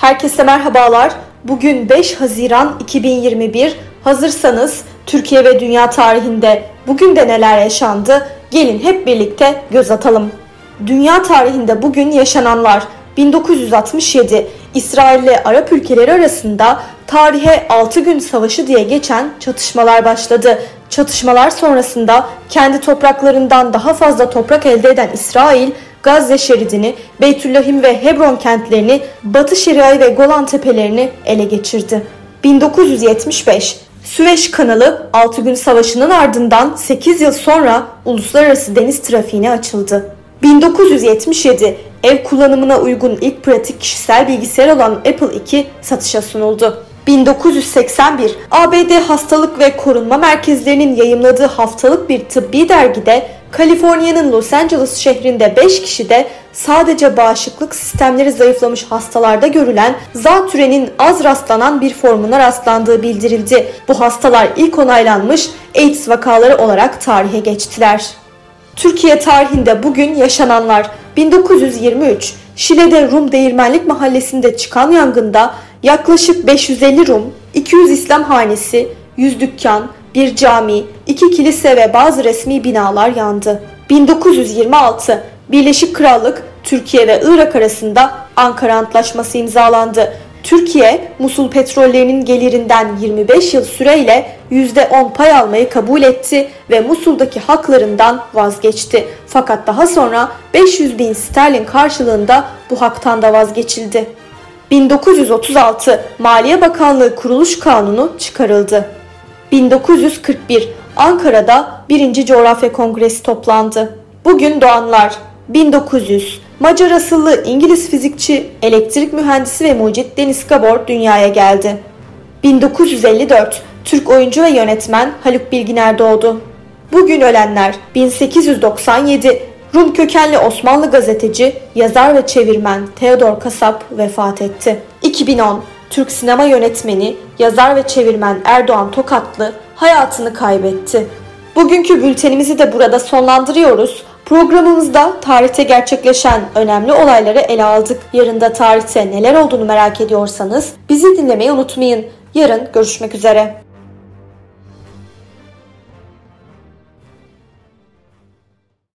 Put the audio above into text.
Herkese merhabalar. Bugün 5 Haziran 2021. Hazırsanız Türkiye ve dünya tarihinde bugün de neler yaşandı? Gelin hep birlikte göz atalım. Dünya tarihinde bugün yaşananlar 1967 İsrail ile Arap ülkeleri arasında tarihe 6 gün savaşı diye geçen çatışmalar başladı. Çatışmalar sonrasında kendi topraklarından daha fazla toprak elde eden İsrail Gazze şeridini, Beytüllahim ve Hebron kentlerini, Batı Şeria'yı ve Golan tepelerini ele geçirdi. 1975 Süveyş kanalı 6 gün savaşının ardından 8 yıl sonra uluslararası deniz trafiğine açıldı. 1977 ev kullanımına uygun ilk pratik kişisel bilgisayar olan Apple II satışa sunuldu. 1981 ABD Hastalık ve Korunma Merkezlerinin yayımladığı haftalık bir tıbbi dergide Kaliforniya'nın Los Angeles şehrinde 5 kişide sadece bağışıklık sistemleri zayıflamış hastalarda görülen zatürenin az rastlanan bir formuna rastlandığı bildirildi. Bu hastalar ilk onaylanmış AIDS vakaları olarak tarihe geçtiler. Türkiye tarihinde bugün yaşananlar 1923 Şile'de Rum Değirmenlik Mahallesi'nde çıkan yangında yaklaşık 550 Rum, 200 İslam hanesi, 100 dükkan, bir cami, iki kilise ve bazı resmi binalar yandı. 1926 Birleşik Krallık Türkiye ve Irak arasında Ankara Antlaşması imzalandı. Türkiye, Musul petrollerinin gelirinden 25 yıl süreyle %10 pay almayı kabul etti ve Musul'daki haklarından vazgeçti. Fakat daha sonra 500 bin sterlin karşılığında bu haktan da vazgeçildi. 1936 Maliye Bakanlığı Kuruluş Kanunu çıkarıldı. 1941 Ankara'da 1. Coğrafya Kongresi toplandı. Bugün doğanlar 1900 Macar asıllı İngiliz fizikçi, elektrik mühendisi ve mucit Deniz Gabor dünyaya geldi. 1954 Türk oyuncu ve yönetmen Haluk Bilginer doğdu. Bugün ölenler 1897 Rum kökenli Osmanlı gazeteci, yazar ve çevirmen Theodor Kasap vefat etti. 2010 Türk sinema yönetmeni, yazar ve çevirmen Erdoğan Tokatlı hayatını kaybetti. Bugünkü bültenimizi de burada sonlandırıyoruz. Programımızda tarihte gerçekleşen önemli olayları ele aldık. Yarın da tarihte neler olduğunu merak ediyorsanız bizi dinlemeyi unutmayın. Yarın görüşmek üzere.